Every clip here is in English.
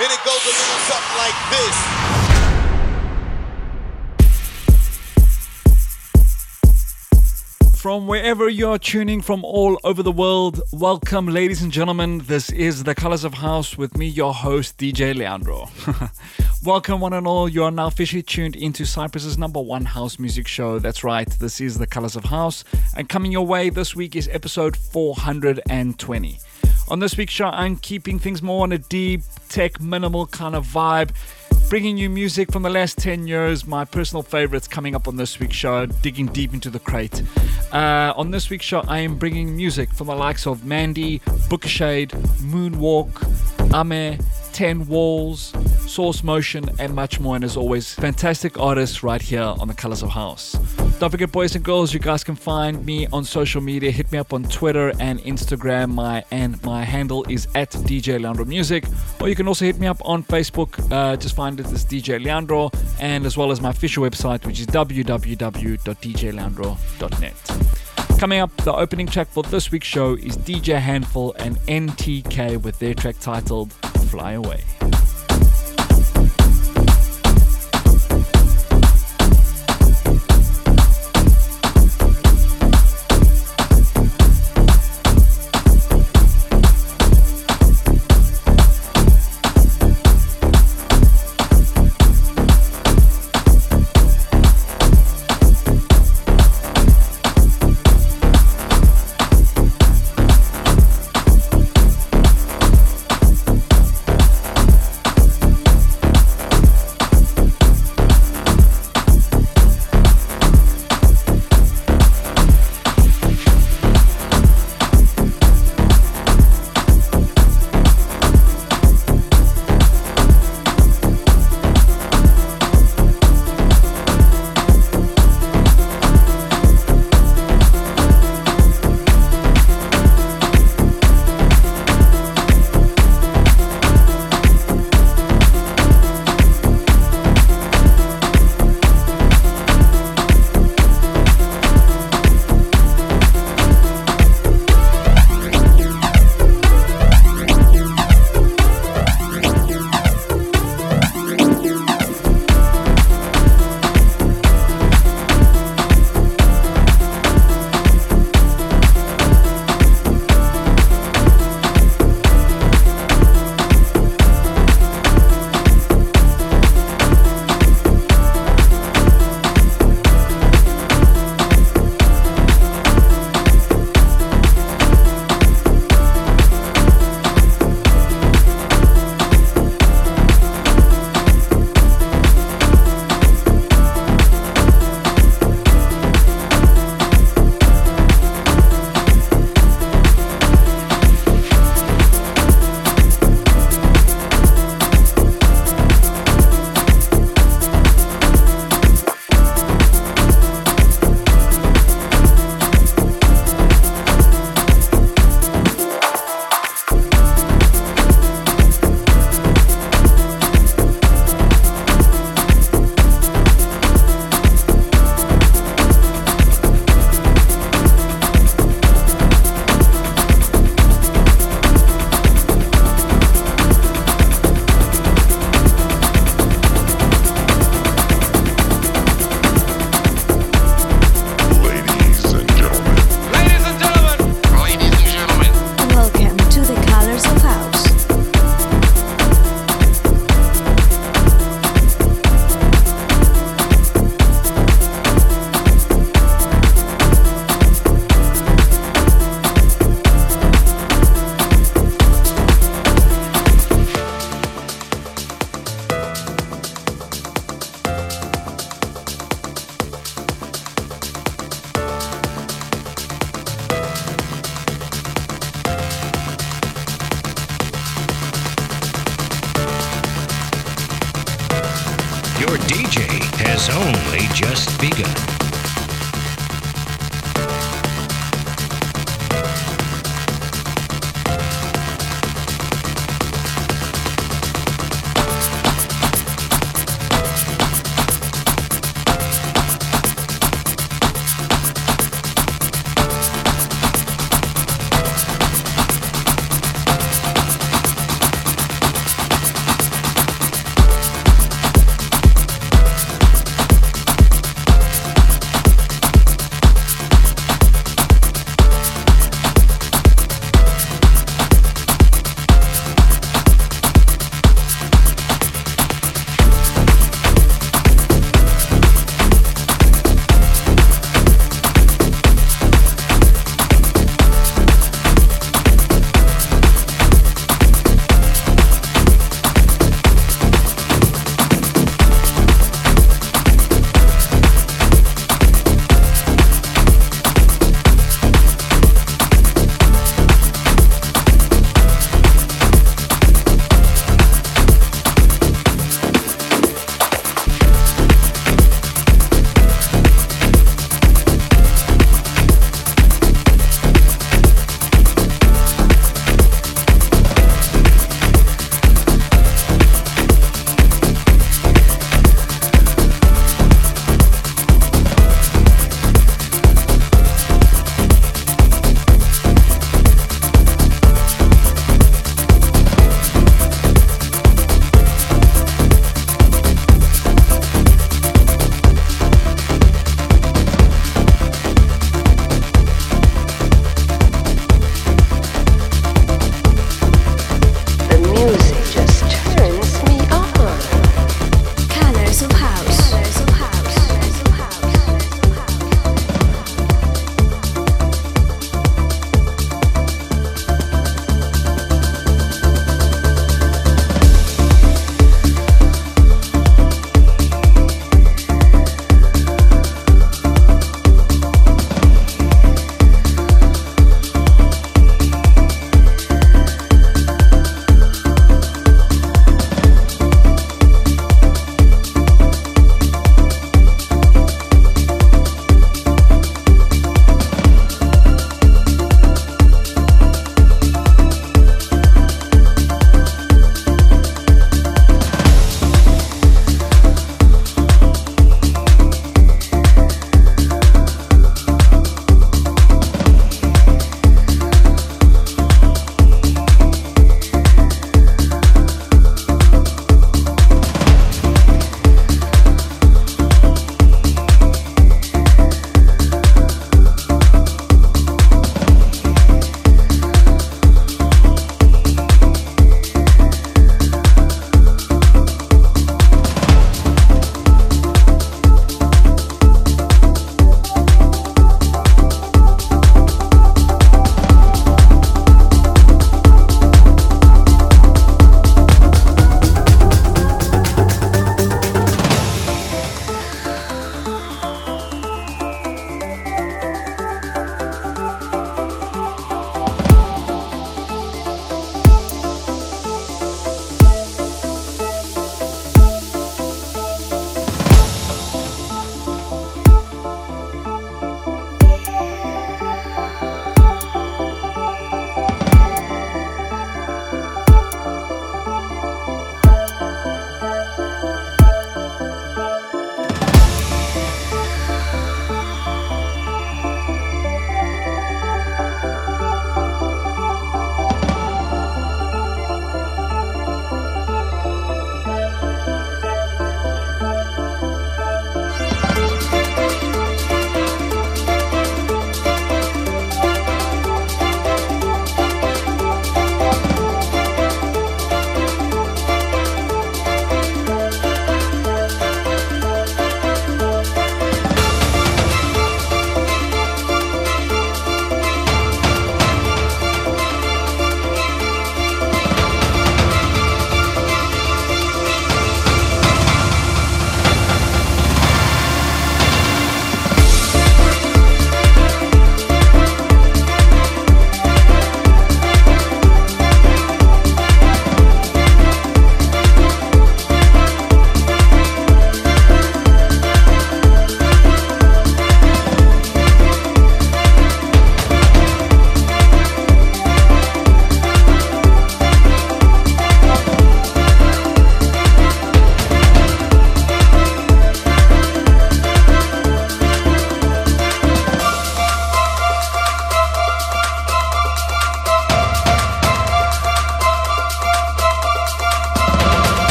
And it goes a little something like this. From wherever you're tuning from all over the world, welcome, ladies and gentlemen. This is The Colors of House with me, your host, DJ Leandro. welcome, one and all. You are now officially tuned into Cyprus's number one house music show. That's right, this is The Colors of House. And coming your way this week is episode 420. On this week's show, I'm keeping things more on a deep, tech, minimal kind of vibe bringing you music from the last 10 years, my personal favorites coming up on this week's show, digging deep into the crate. Uh, on this week's show, I am bringing music from the likes of Mandy, Booka Shade, Moonwalk, Ame, 10 Walls, Spare Motion, and much more. And as always, fantastic artists right here on the Colors of House. Don't forget, boys and girls, you guys can find me on social media. Hit me up on Twitter and Instagram. My and my handle is at DJ Leandro Music. Or you can also hit me up on Facebook. Uh, just find it as DJ Leandro, and as well as my official website, which is www.djleandro.net. Coming up, the opening track for this week's show is DJ Handful and NTK with their track titled Fly Away.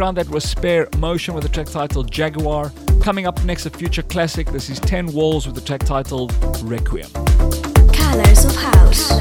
Background, that was Spare Motion with the track titled Jaguar. Coming up next, a future classic. This is 10 Walls with the track titled Requiem. Colors of House.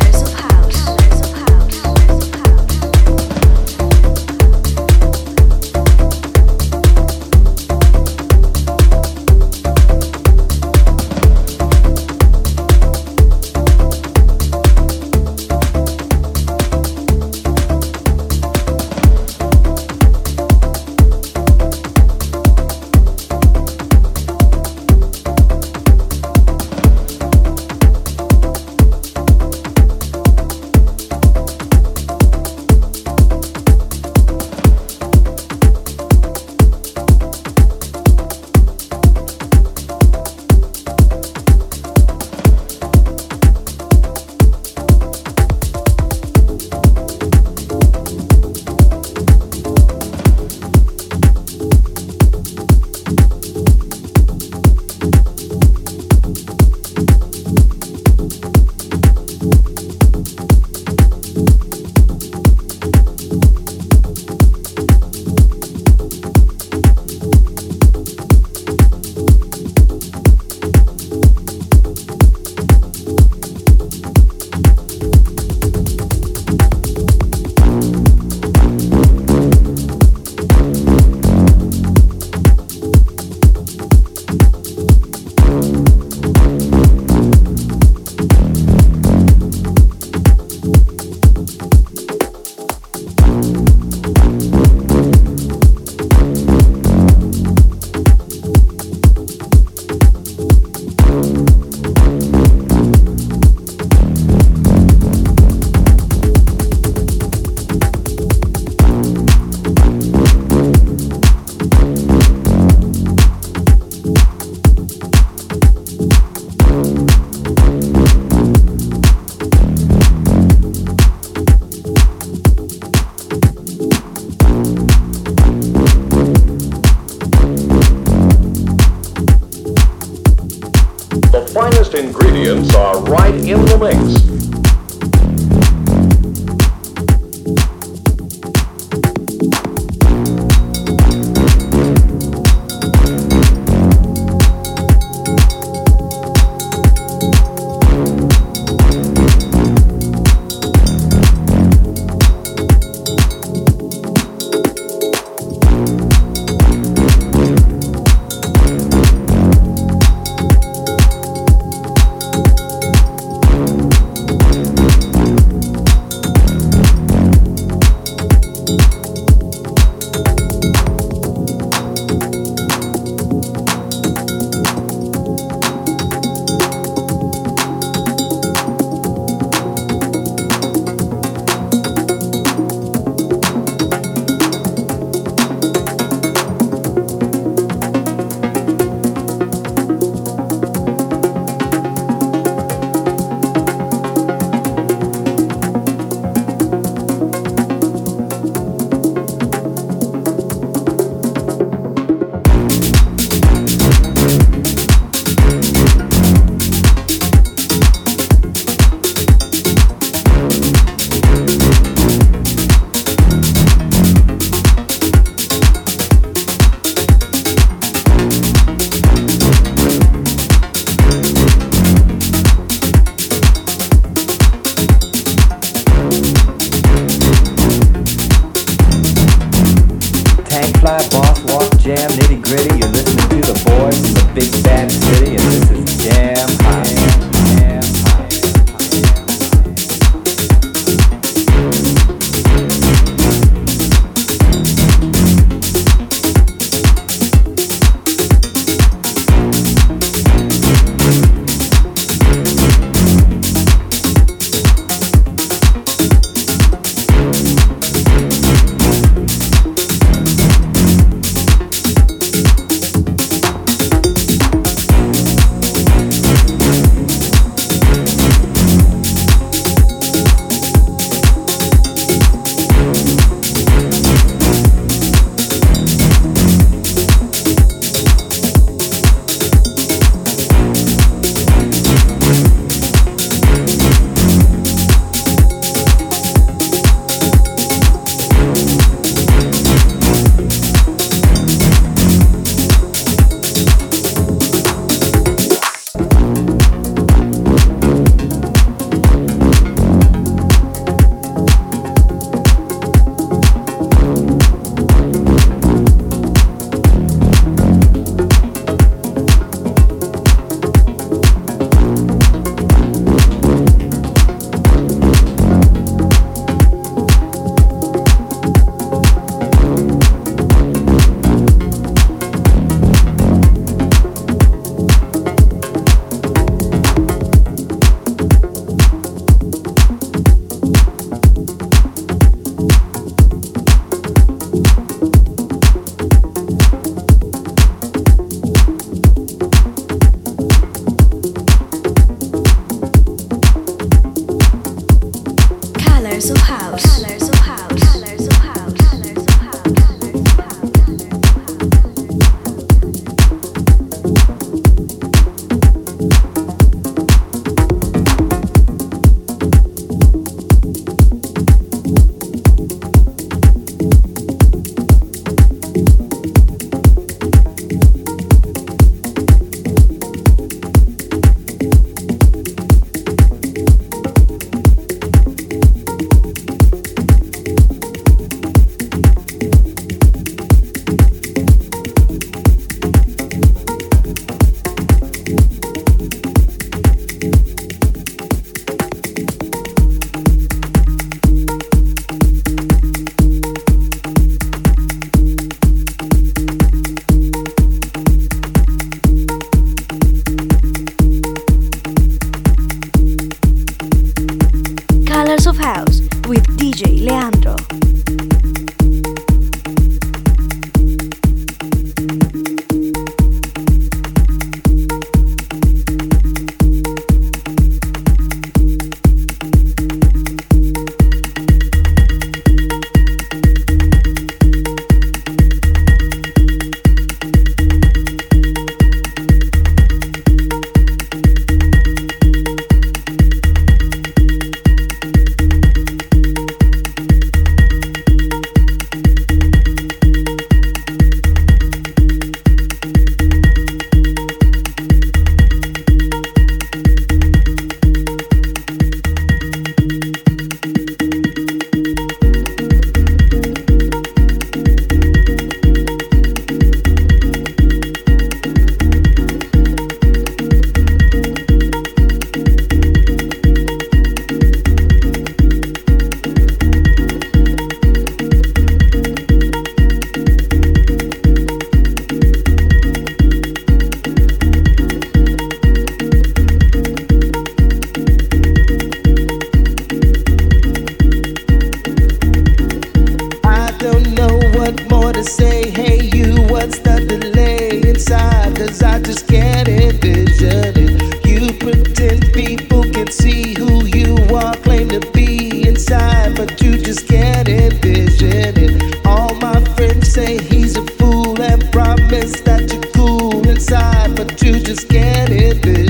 But you just can't envision it.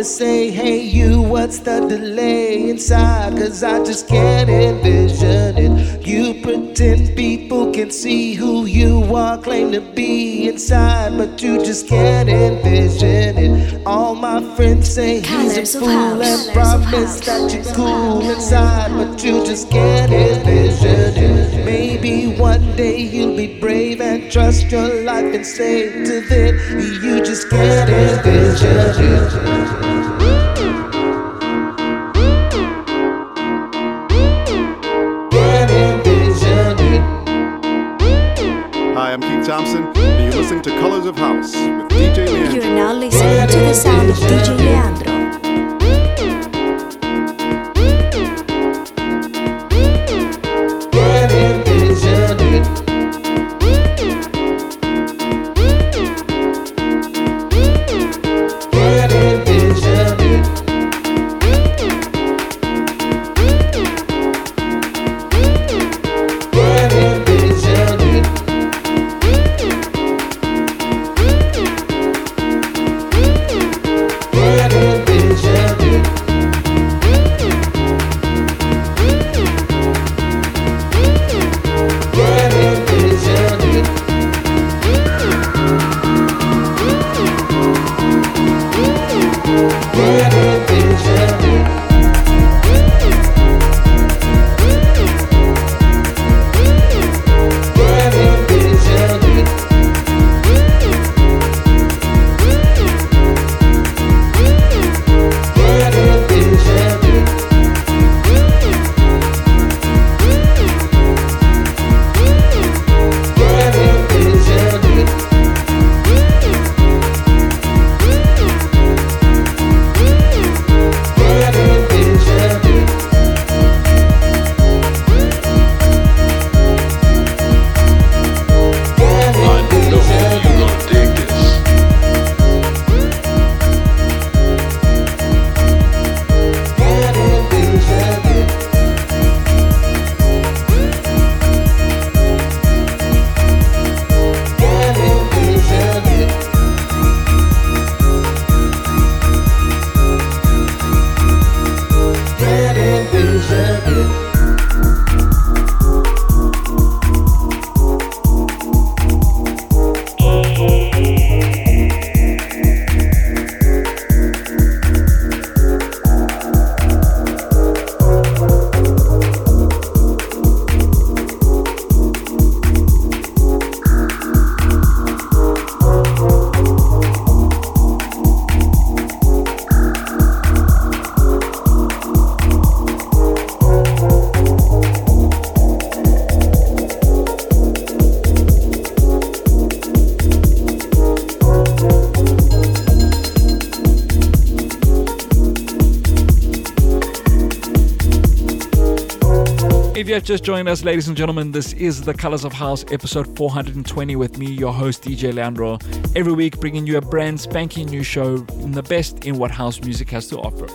To say. Hey, you, what's the delay inside? Cause I just can't envision it. You pretend people can see who you are, claim to be inside, but you just can't envision it. All my friends say he's a fool and promise that you're cool inside, but you just can't envision it. Maybe one day you'll be brave and trust your life and say to them, you just can't envision it. You have just joined us, ladies and gentlemen, this is the Colors of House episode 420 with me, your host, DJ Leandro. Every week, bringing you a brand spanking new show in the best in what house music has to offer.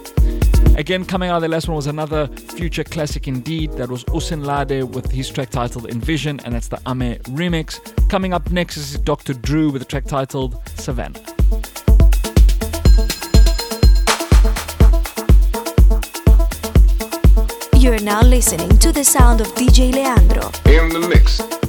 Again, coming out, of the last one was another future classic indeed. That was Osunlade with his track titled Envision, and that's the Ame remix. Coming up next is Dr. Dru with a track titled Savanah. You're now listening to the sound of DJ Leandro. In the mix.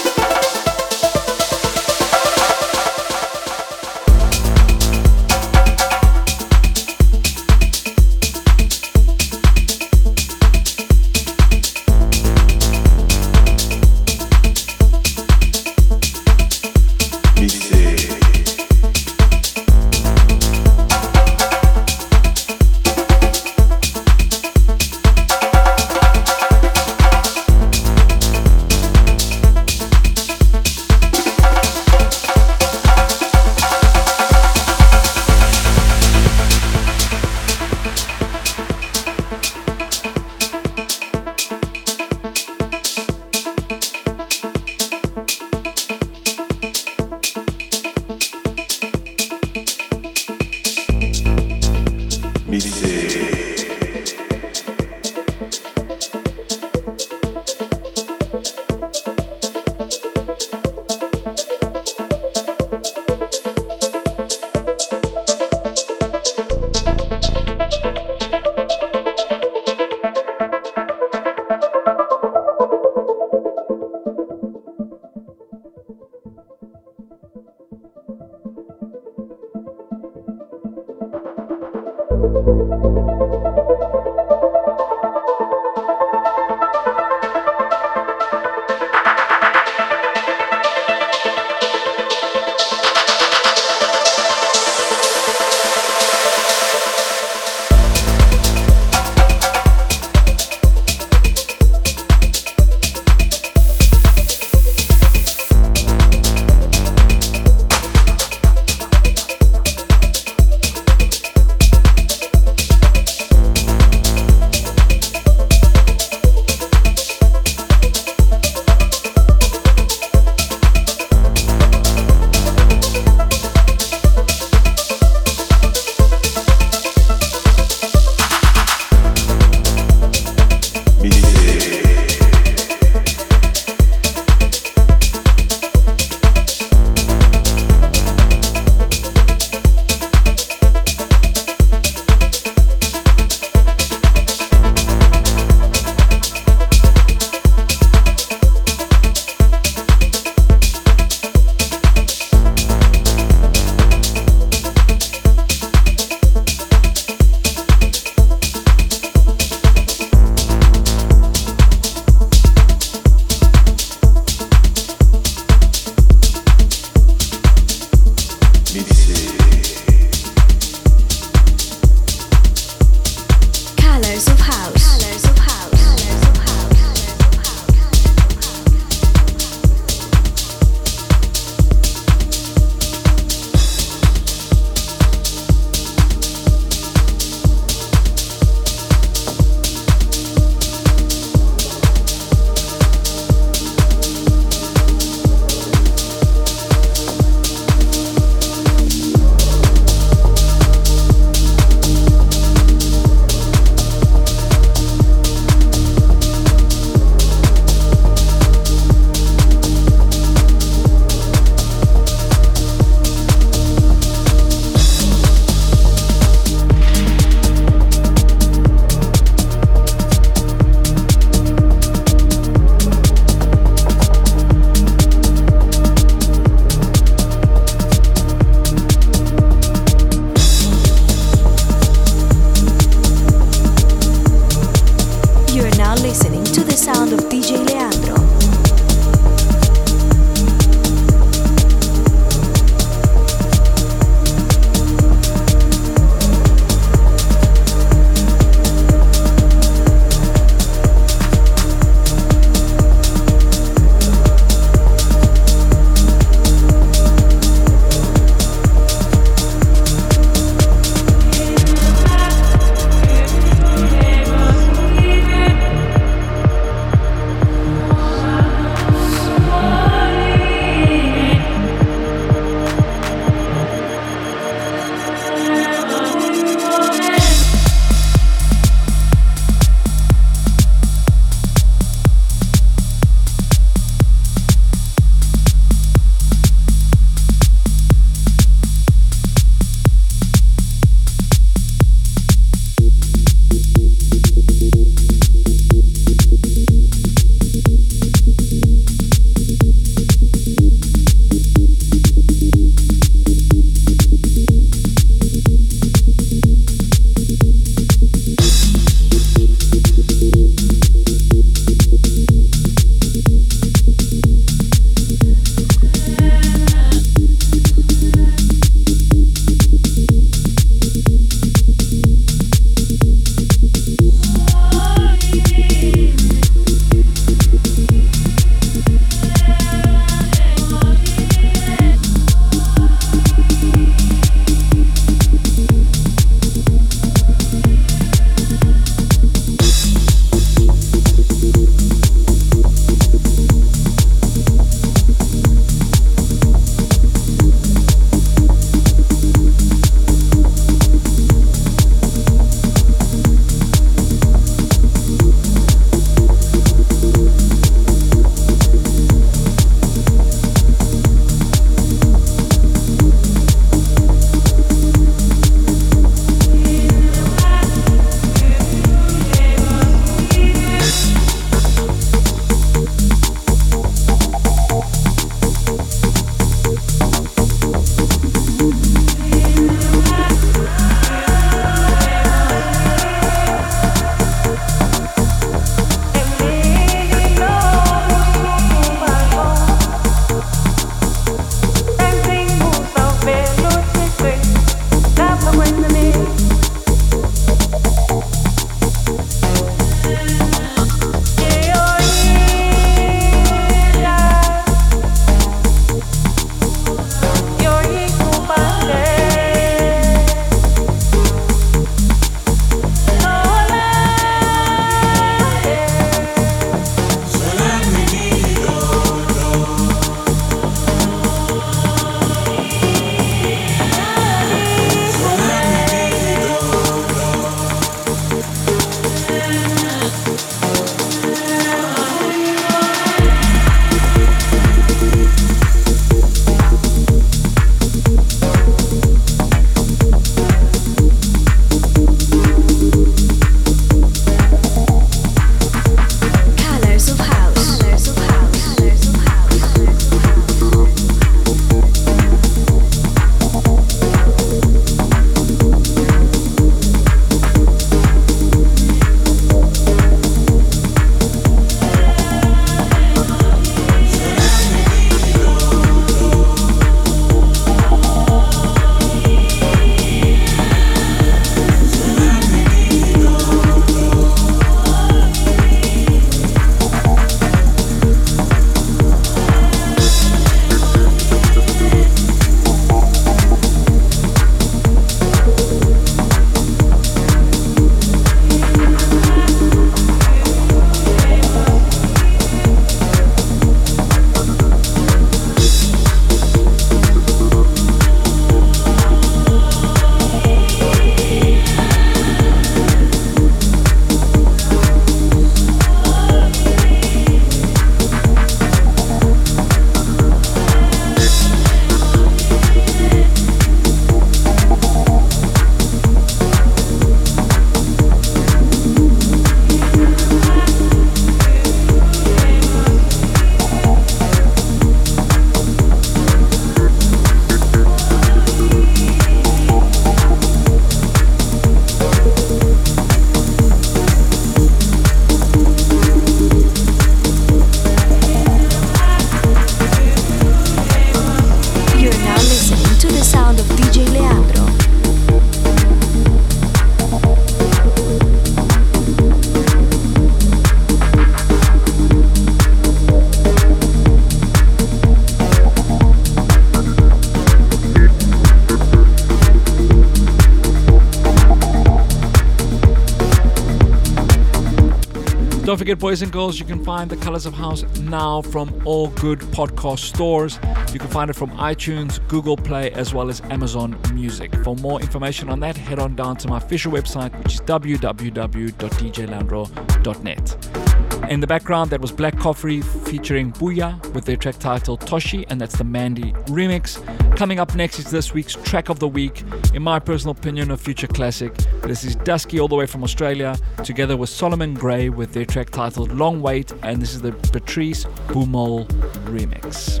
Don't boys and girls, you can find The Colors of House now from all good podcast stores. You can find it from iTunes, Google Play, as well as Amazon Music. For more information on that, head on down to my official website, which is www.djlandro.net. In the background, that was Black Coffee featuring Booyah with their track titled Toshi, and that's the Mandy remix. Coming up next is this week's track of the week, in my personal opinion, a future classic. This is Dusky, all the way from Australia, together with Solomun Grey with their track titled Long Wait, and this is the Patrice Bäumel remix.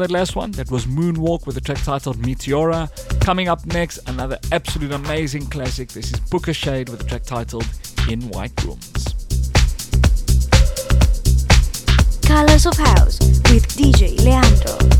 That last one, that was Moonwalk with a track titled Meteora. Coming up next, another absolute amazing classic. This is Booka Shade with a track titled In White Rooms. Colors of House with DJ Leandro.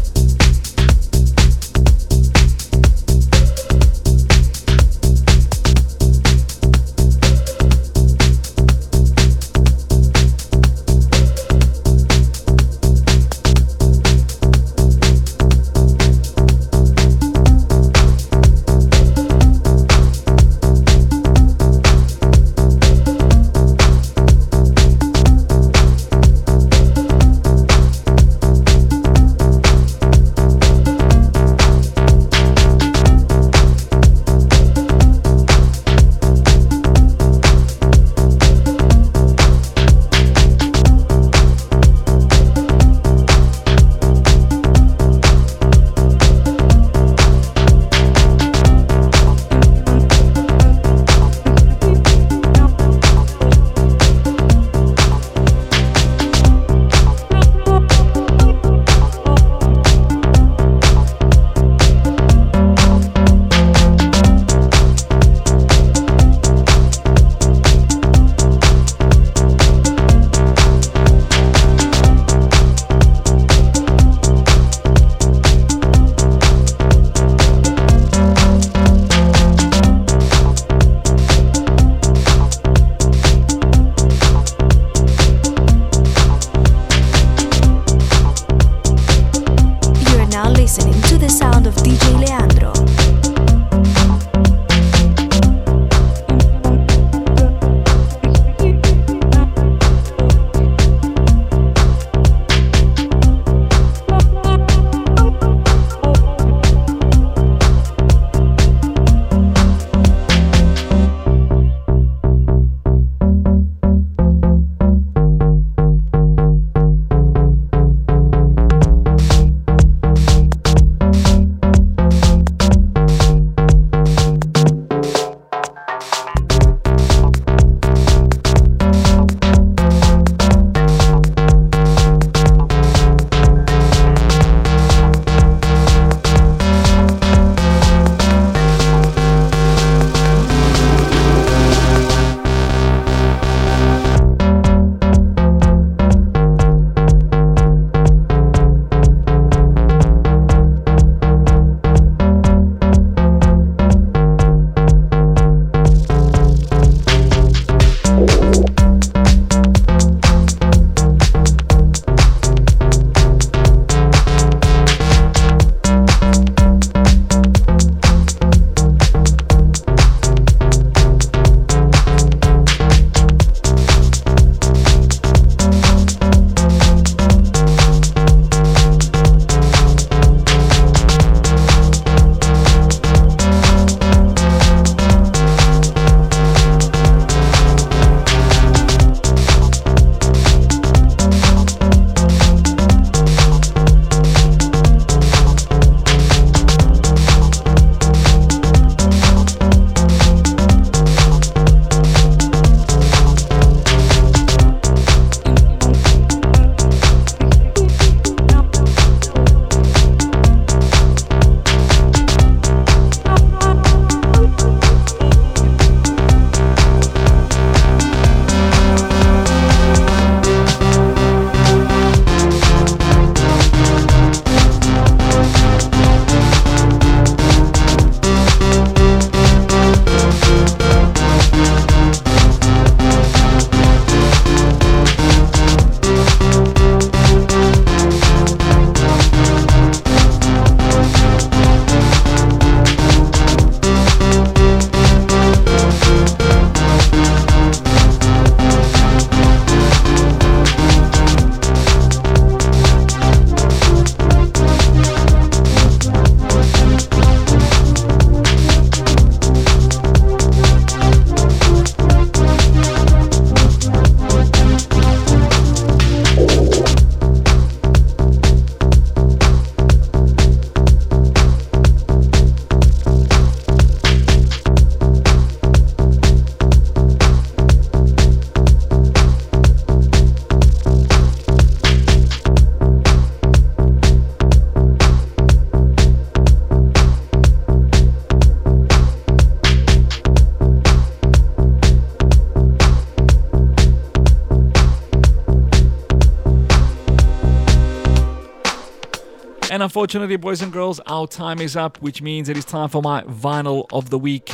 And unfortunately, boys and girls, our time is up, which means it is time for my vinyl of the week.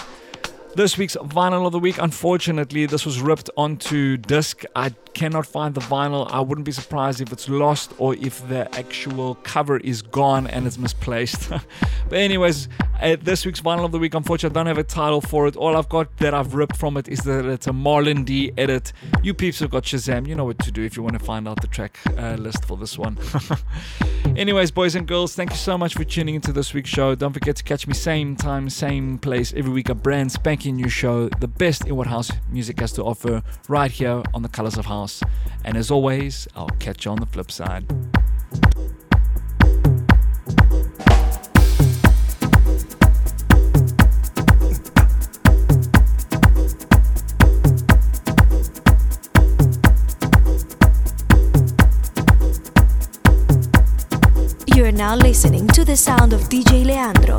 This week's vinyl of the week, unfortunately, this was ripped onto disc. I cannot find the vinyl. I wouldn't be surprised if it's lost or if the actual cover is gone and it's misplaced. but, anyways, uh, this week's vinyl of the week, unfortunately, I don't have a title for it. All I've got that I've ripped from it is that it's a Marlon D edit. You peeps have got Shazam. You know what to do if you want to find out the track uh, list for this one. Anyways, boys and girls, thank you so much for tuning into this week's show. Don't forget to catch me same time, same place every week. A brand spanking new show, the best in what house music has to offer, right here on the Colors of House. And as always, I'll catch you on the flip side. You're now listening to the sound of DJ Leandro.